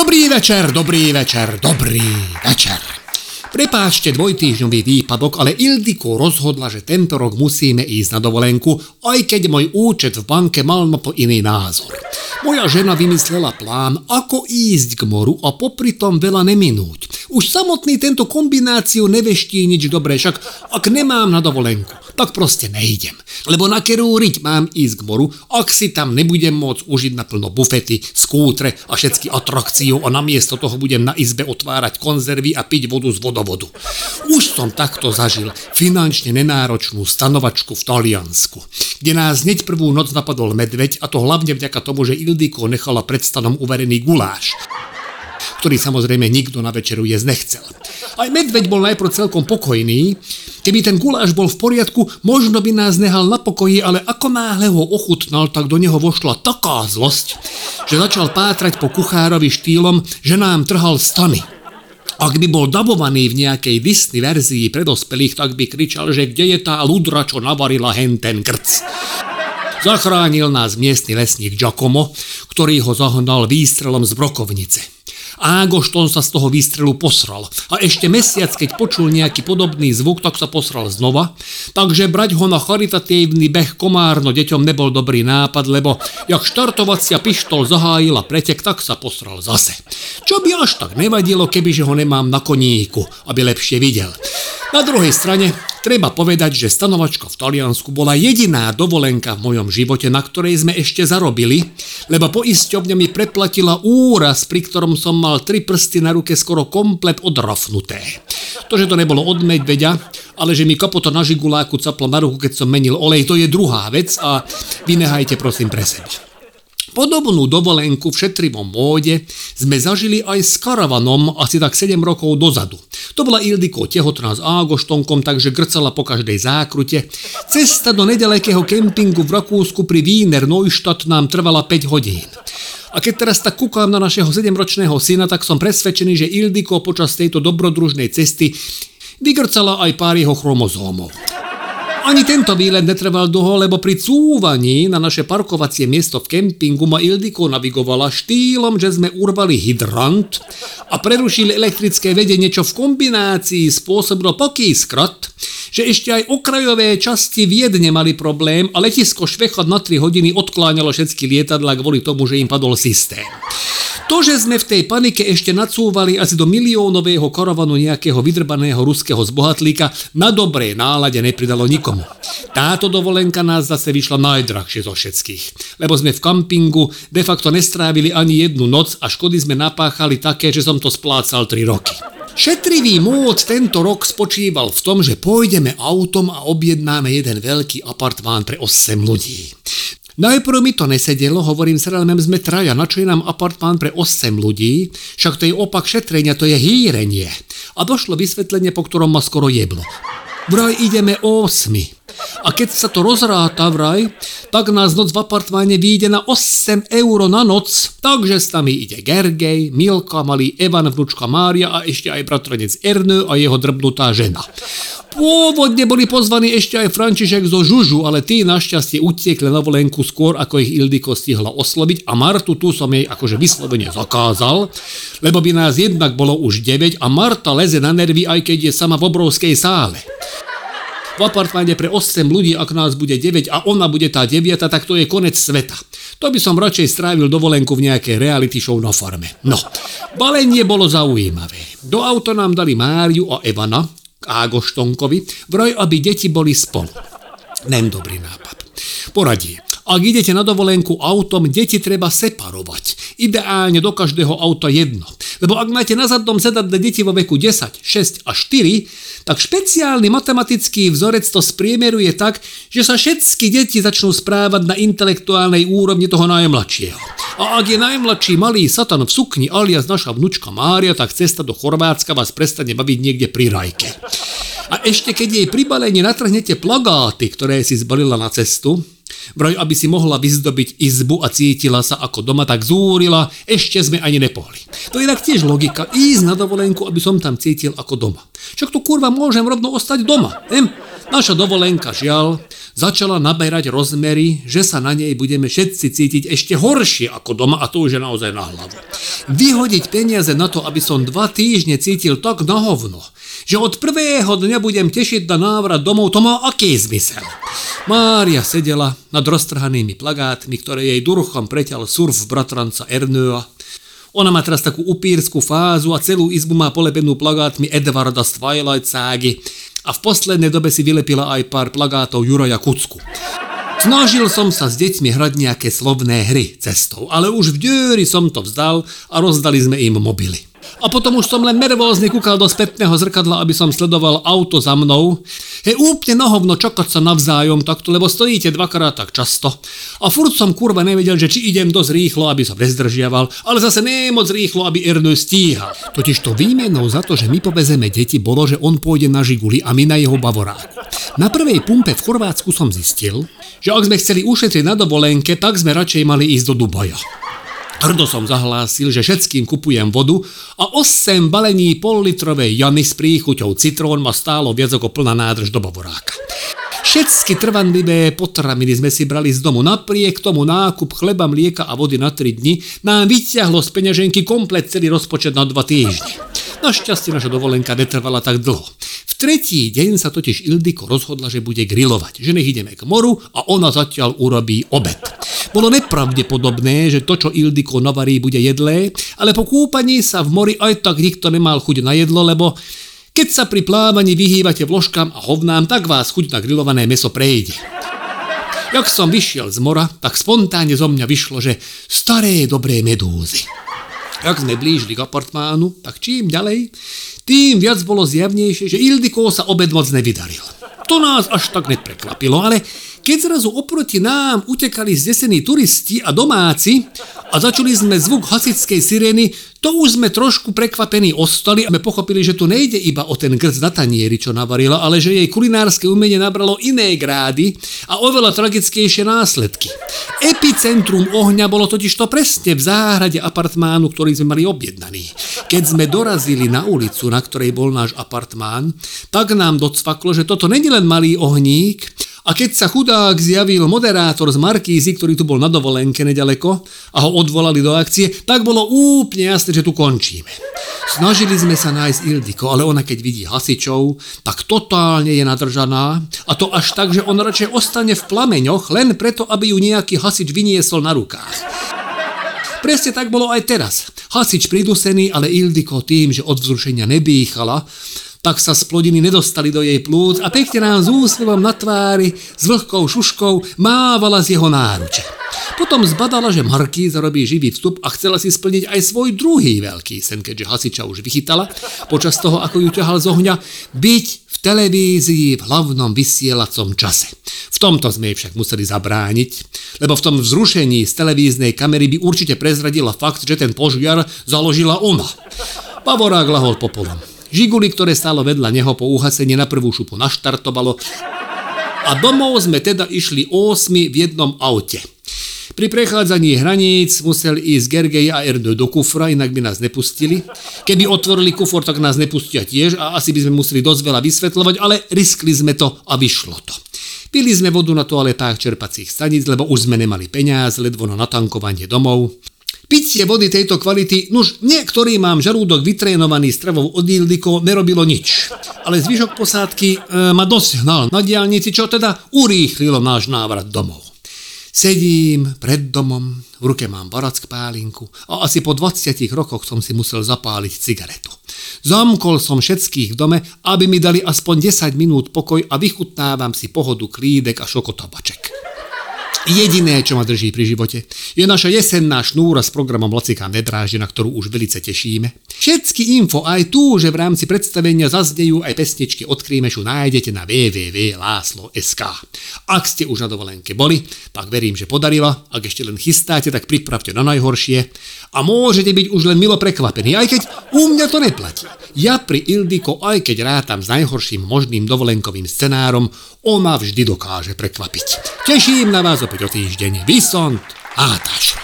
Dobrý večer, dobrý večer, dobrý večer. Prepáčte dvojtýždňový výpadok, ale Ildiko rozhodla, že tento rok musíme ísť na dovolenku, aj keď môj účet v banke mal na to iný názor. Moja žena vymyslela plán, ako ísť k moru a popri tom veľa neminúť. Už samotný tento kombináciu neveští nič dobré, však ak nemám na dovolenku, tak proste nejdem. Lebo na kerúriť mám ísť k moru, ak si tam nebudem môcť užiť naplno bufety, skútre a všetky atrakciu a namiesto toho budem na izbe otvárať konzervy a piť vodu z vodovodu. Už som takto zažil finančne nenáročnú stanovačku v Taliansku, kde nás hneď prvú noc napadol medveď a to hlavne vďaka tomu, že Ildiko nechala pred stanom uverený guláš ktorý samozrejme nikto na večeru jesť nechcel. Aj medveď bol najprv celkom pokojný, keby ten guláš bol v poriadku, možno by nás nehal na pokoji, ale ako náhle ho ochutnal, tak do neho vošla taká zlosť, že začal pátrať po kuchárovi štýlom, že nám trhal stany. Ak by bol dabovaný v nejakej Disney verzii pre dospelých, tak by kričal, že kde je tá ludra, čo navarila hen ten krc. Zachránil nás miestny lesník Giacomo, ktorý ho zahnal výstrelom z brokovnice. Ágošton sa z toho výstrelu posral. A ešte mesiac, keď počul nejaký podobný zvuk, tak sa posral znova. Takže brať ho na charitatívny beh komárno deťom nebol dobrý nápad, lebo jak štartovacia pištol zahájila pretek, tak sa posral zase. Čo by až tak nevadilo, kebyže ho nemám na koníku, aby lepšie videl. Na druhej strane, treba povedať, že stanovačka v Taliansku bola jediná dovolenka v mojom živote, na ktorej sme ešte zarobili, lebo poisťovňa mi preplatila úraz, pri ktorom som mal tri prsty na ruke skoro komplet odrafnuté. To, že to nebolo od medveďa, ale že mi kapota na žiguláku capla na ruku, keď som menil olej, to je druhá vec a vynehajte prosím pre seba. Podobnú dovolenku v šetrivom móde sme zažili aj s karavanom asi tak 7 rokov dozadu. To bola Ildiko tehotná s Ágoštonkom, takže grcala po každej zákrute. Cesta do nedalekého kempingu v Rakúsku pri Wiener Neustadt nám trvala 5 hodín. A keď teraz tak kúkam na našeho 7-ročného syna, tak som presvedčený, že Ildiko počas tejto dobrodružnej cesty vygrcala aj pár jeho chromozómov. Ani tento výlet netrval dlho, lebo pri cúvaní na naše parkovacie miesto v kempingu ma Ildiko navigovala štýlom, že sme urvali hydrant a prerušili elektrické vedenie, čo v kombinácii spôsobilo taký skrat, že ešte aj okrajové časti Viedne mali problém a letisko Švechod na 3 hodiny odkláňalo všetky lietadla kvôli tomu, že im padol systém. To, že sme v tej panike ešte nacúvali asi do miliónového karavanu nejakého vydrbaného ruského zbohatlíka, na dobrej nálade nepridalo nikomu. Táto dovolenka nás zase vyšla najdrahšie zo všetkých, lebo sme v kampingu de facto nestrávili ani jednu noc a škody sme napáchali také, že som to splácal 3 roky. Šetrivý mód tento rok spočíval v tom, že pôjdeme autom a objednáme jeden veľký apartmán pre 8 ľudí. Najprv mi to nesedelo, hovorím ale sme traja, na čo je nám apartmán pre 8 ľudí, však to je opak šetrenia, to je hýrenie. A došlo vysvetlenie, po ktorom ma skoro jeblo. Vraj ideme 8. A keď sa to rozráta vraj, tak nás noc v apartmáne vyjde na 8 eur na noc. Takže s nami ide Gergej, Milka, malý Evan, vnúčka Mária a ešte aj bratranec Ernő a jeho drbnutá žena. Pôvodne boli pozvaní ešte aj František zo Žužu, ale tí našťastie utiekli na volenku skôr, ako ich Ildiko stihla osloviť a Martu tu som jej akože vyslovene zakázal, lebo by nás jednak bolo už 9 a Marta leze na nervy, aj keď je sama v obrovskej sále v apartmáne pre 8 ľudí, ak nás bude 9 a ona bude tá 9, tak to je konec sveta. To by som radšej strávil dovolenku v nejakej reality show na farme. No, balenie bolo zaujímavé. Do auta nám dali Máriu a Evana, Ágoštonkovi, vraj, aby deti boli spolu. Nem dobrý nápad. Poradie. Ak idete na dovolenku autom, deti treba separovať. Ideálne do každého auta jedno. Lebo ak máte na zadnom sedadle deti vo veku 10, 6 a 4, tak špeciálny matematický vzorec to spriemeruje tak, že sa všetky deti začnú správať na intelektuálnej úrovni toho najmladšieho. A ak je najmladší malý satan v sukni alias naša vnúčka Mária, tak cesta do Chorvátska vás prestane baviť niekde pri rajke. A ešte keď jej pri balení natrhnete plagáty, ktoré si zbalila na cestu, Vraj, aby si mohla vyzdobiť izbu a cítila sa ako doma, tak zúrila, ešte sme ani nepohli. To je tak tiež logika, ísť na dovolenku, aby som tam cítil ako doma. Však tu kurva môžem rovno ostať doma. Hm? Naša dovolenka žiaľ začala naberať rozmery, že sa na nej budeme všetci cítiť ešte horšie ako doma a to už je naozaj na hlavu. vyhodiť peniaze na to, aby som dva týždne cítil tak na hovno, že od prvého dňa budem tešiť na návrat domov, to má aký zmysel? Mária sedela nad roztrhanými plagátmi, ktoré jej durchom preťal surf bratranca Ernöa. Ona má teraz takú upírskú fázu a celú izbu má polepenú plagátmi Edvarda z Twilight ságy a v poslednej dobe si vylepila aj pár plagátov Juraja Kucku. Snažil som sa s deťmi hrať nejaké slovné hry cestou, ale už v diery som to vzdal a rozdali sme im mobily. A potom už som len nervózne kúkal do spätného zrkadla, aby som sledoval auto za mnou. Je úplne nohovno čakať sa navzájom takto, lebo stojíte dvakrát tak často. A furt som kurva nevedel, že či idem dosť rýchlo, aby som nezdržiaval, ale zase nie moc rýchlo, aby Erno stíhal. Totiž to výmenou za to, že my povezeme deti, bolo, že on pôjde na Žiguli a my na jeho Bavoráku. Na prvej pumpe v Chorvátsku som zistil, že ak sme chceli ušetriť na dovolenke, tak sme radšej mali ísť do Dubaja. Hrdo som zahlásil, že všetkým kupujem vodu a 8 balení pol-litrovej Jany s príchuťou citrón ma stálo viac ako plná nádrž do Bavoráka. Všetky trvanlivé potraviny sme si brali z domu. Napriek tomu nákup chleba, mlieka a vody na 3 dni nám vyťahlo z peňaženky komplet celý rozpočet na 2 týždne. Našťastie naša dovolenka netrvala tak dlho tretí deň sa totiž Ildiko rozhodla, že bude grilovať, že nech ideme k moru a ona zatiaľ urobí obed. Bolo nepravdepodobné, že to, čo Ildiko navarí, bude jedlé, ale po kúpaní sa v mori aj tak nikto nemal chuť na jedlo, lebo keď sa pri plávaní vyhývate vložkám a hovnám, tak vás chuť na grilované meso prejde. Jak som vyšiel z mora, tak spontánne zo mňa vyšlo, že staré dobré medúzy. Jak sme blížili k apartmánu, tak čím ďalej, tým viac bolo zjavnejšie, že Ildiko sa obed moc nevydaril. To nás až tak neprekvapilo, ale keď zrazu oproti nám utekali zdesení turisti a domáci a začuli sme zvuk hasičskej sirény, to už sme trošku prekvapení ostali a sme pochopili, že tu nejde iba o ten grc na tanieri, čo navarila, ale že jej kulinárske umenie nabralo iné grády a oveľa tragickejšie následky. Epicentrum ohňa bolo totiž to presne v záhrade apartmánu, ktorý sme mali objednaný. Keď sme dorazili na ulicu, na ktorej bol náš apartmán, tak nám docvaklo, že toto není len malý ohník, a keď sa chudák zjavil moderátor z Markízy, ktorý tu bol na dovolenke nedaleko a ho odvolali do akcie, tak bolo úplne jasné, že tu končíme. Snažili sme sa nájsť Ildiko, ale ona keď vidí hasičov, tak totálne je nadržaná a to až tak, že on radšej ostane v plameňoch len preto, aby ju nejaký hasič vyniesol na rukách. Presne tak bolo aj teraz. Hasič pridusený, ale Ildiko tým, že od vzrušenia nebýchala, tak sa z plodiny nedostali do jej plúc a pekne nám s úsmevom na tvári, s vlhkou šuškou mávala z jeho náruče. Potom zbadala, že Markíza robí živý vstup a chcela si splniť aj svoj druhý veľký sen, keďže hasiča už vychytala, počas toho, ako ju ťahal z ohňa, byť v televízii v hlavnom vysielacom čase. V tomto sme jej však museli zabrániť, lebo v tom vzrušení z televíznej kamery by určite prezradila fakt, že ten požiar založila ona. Pavorák lahol popolom. Žiguli, ktoré stálo vedľa neho po uhasení na prvú šupu naštartovalo a domov sme teda išli 8 v jednom aute. Pri prechádzaní hraníc musel ísť Gergej a Erdo do kufra, inak by nás nepustili. Keby otvorili kufor, tak nás nepustia tiež a asi by sme museli dosť veľa vysvetľovať, ale riskli sme to a vyšlo to. Pili sme vodu na toaletách čerpacích staníc, lebo už sme nemali peniaz, ledvo na natankovanie domov. Pitie vody tejto kvality, nuž niektorý mám žalúdok vytrénovaný stravou od Ildiko, nerobilo nič. Ale zvyšok posádky e, ma dosť hnal na diálnici, čo teda urýchlilo náš návrat domov. Sedím pred domom, v ruke mám barack pálinku a asi po 20 rokoch som si musel zapáliť cigaretu. Zamkol som všetkých v dome, aby mi dali aspoň 10 minút pokoj a vychutnávam si pohodu klídek a šokotabaček. Jediné, čo ma drží pri živote, je naša jesenná šnúra s programom Lacika Nedrážde, na ktorú už velice tešíme. Všetky info aj tu, že v rámci predstavenia zaznejú aj pesničky od Krímešu nájdete na www.láslo.sk. Ak ste už na dovolenke boli, tak verím, že podarila. Ak ešte len chystáte, tak pripravte na najhoršie. A môžete byť už len milo prekvapení, aj keď u mňa to neplatí. Ja pri Ildiko, aj keď rátam s najhorším možným dovolenkovým scenárom, ona vždy dokáže prekvapiť. Teším na vás opäť o týždeň. Vysont Átaš.